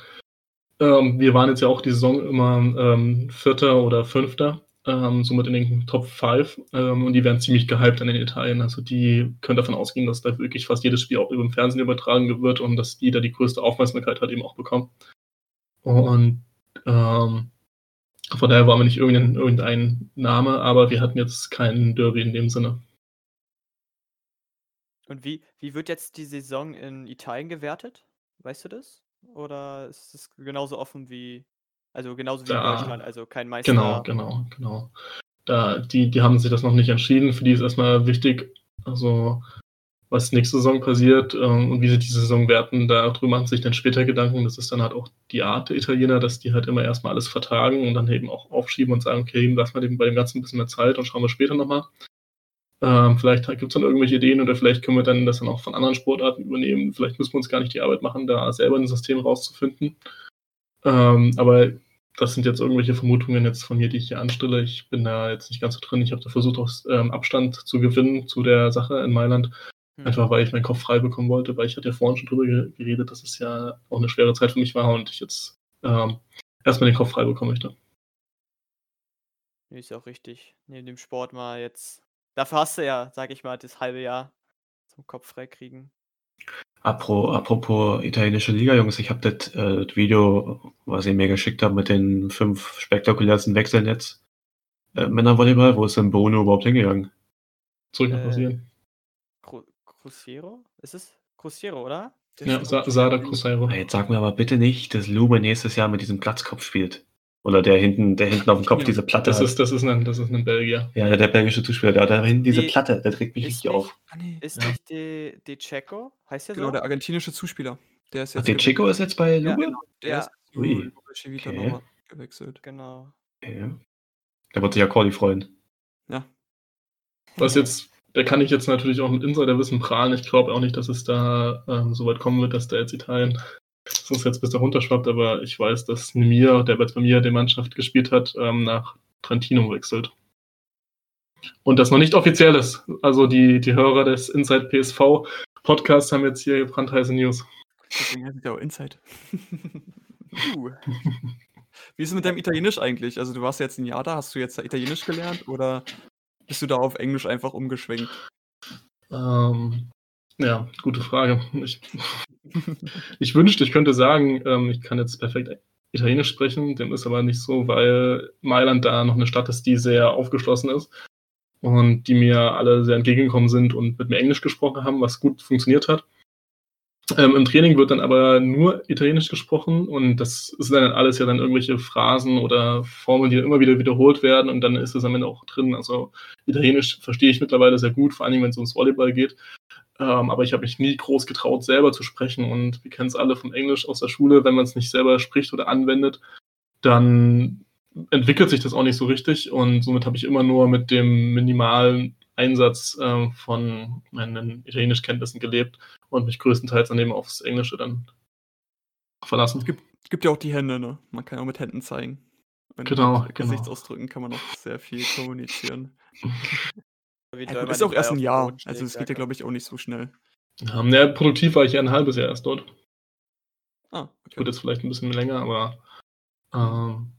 ähm, wir waren jetzt ja auch die Saison immer ähm, Vierter oder Fünfter, ähm, somit in den Top 5 ähm, und die werden ziemlich gehypt in den Italien. Also die können davon ausgehen, dass da wirklich fast jedes Spiel auch über den Fernsehen übertragen wird und dass die da die größte Aufmerksamkeit hat eben auch bekommen. Und ähm, von daher war mir nicht irgendein, irgendein Name, aber wir hatten jetzt keinen Derby in dem Sinne. Und wie, wie wird jetzt die Saison in Italien gewertet? Weißt du das? Oder ist es genauso offen wie, also genauso wie da, in Deutschland, also kein Meister? Genau, genau, genau. Da, die, die haben sich das noch nicht entschieden. Für die ist erstmal wichtig, also was nächste Saison passiert ähm, und wie sie diese Saison werten, darüber machen sich dann später Gedanken. Das ist dann halt auch die Art der Italiener, dass die halt immer erstmal alles vertragen und dann eben auch aufschieben und sagen, okay, lass mal dem, bei dem Ganzen ein bisschen mehr Zeit und schauen wir später nochmal. Ähm, vielleicht gibt es dann irgendwelche Ideen oder vielleicht können wir dann das dann auch von anderen Sportarten übernehmen. Vielleicht müssen wir uns gar nicht die Arbeit machen, da selber ein System rauszufinden. Ähm, aber das sind jetzt irgendwelche Vermutungen jetzt von mir, die ich hier anstelle. Ich bin da jetzt nicht ganz so drin. Ich habe da versucht, auch ähm, Abstand zu gewinnen zu der Sache in Mailand Mhm. Einfach weil ich meinen Kopf frei bekommen wollte, weil ich hatte ja vorhin schon drüber geredet, dass es ja auch eine schwere Zeit für mich war und ich jetzt ähm, erstmal den Kopf frei bekommen möchte. Ist auch richtig. Neben dem Sport mal jetzt. Dafür hast du ja, sag ich mal, das halbe Jahr zum Kopf frei kriegen. Apropos italienische Liga, Jungs, ich habe das, äh, das, Video, was ihr mir geschickt habt, mit den fünf spektakulärsten Wechseln jetzt. Äh, Männervolleyball, wo ist denn Bono überhaupt hingegangen? Zurück nach äh, Brasilien. Cruzeiro? Ist es Cruzeiro, oder? Der ja, Sa Sada Cruzeiro. Jetzt sag mir aber bitte nicht, dass Lube nächstes Jahr mit diesem Platzkopf spielt. Oder der hinten, der hinten auf dem Kopf ja, diese Platte das hat. Ist, das, ist ein, das ist ein Belgier. Ja, der belgische Zuspieler, der hat da hinten diese die, Platte, der trägt mich richtig auf. Ah, nee. Ist ja. nicht De, De Checo? Heißt der genau, so? Genau, der argentinische Zuspieler. Der ist jetzt Ach, De Checo ist jetzt bei Lube? Ja, genau. Der ja. ist Ui. Okay. gewechselt. Genau. Okay. Der wird sich ja Cordy freuen. Ja. Was jetzt da kann ich jetzt natürlich auch mit Insiderwissen prahlen. Ich glaube auch nicht, dass es da ähm, so weit kommen wird, dass der jetzt Italien sonst jetzt bis da runterschwappt, aber ich weiß, dass Nemir, der bei mir die Mannschaft gespielt hat, ähm, nach Trentino wechselt. Und das noch nicht offiziell ist. Also die, die Hörer des Inside PSV Podcasts haben jetzt hier brandheiße News. Deswegen heißt es ja auch Inside. uh. Wie ist es mit deinem Italienisch eigentlich? Also du warst jetzt ein Jahr da, hast du jetzt Italienisch gelernt oder bist du da auf Englisch einfach umgeschwenkt? Ähm, ja, gute Frage. Ich, ich wünschte, ich könnte sagen, ähm, ich kann jetzt perfekt Italienisch sprechen, dem ist aber nicht so, weil Mailand da noch eine Stadt ist, die sehr aufgeschlossen ist und die mir alle sehr entgegengekommen sind und mit mir Englisch gesprochen haben, was gut funktioniert hat. Ähm, Im Training wird dann aber nur Italienisch gesprochen und das ist dann alles ja dann irgendwelche Phrasen oder Formeln, die immer wieder wiederholt werden und dann ist es am Ende auch drin. Also Italienisch verstehe ich mittlerweile sehr gut, vor allem wenn es ums Volleyball geht. Ähm, aber ich habe mich nie groß getraut, selber zu sprechen und wir kennen es alle vom Englisch aus der Schule, wenn man es nicht selber spricht oder anwendet, dann entwickelt sich das auch nicht so richtig und somit habe ich immer nur mit dem minimalen Einsatz äh, von meinen Italienischkenntnissen gelebt und mich größtenteils dann eben aufs Englische dann verlassen. Es gibt, es gibt ja auch die Hände, ne? Man kann auch mit Händen zeigen. Und genau, mit genau. Gesichtsausdrücken kann man auch sehr viel kommunizieren. ja, ist auch erst ein Jahr, also es geht ja, glaube ich, auch nicht so schnell. Ja, ja, produktiv war ich ja ein halbes Jahr erst dort. Ah, okay. Gut, jetzt vielleicht ein bisschen länger, aber ähm,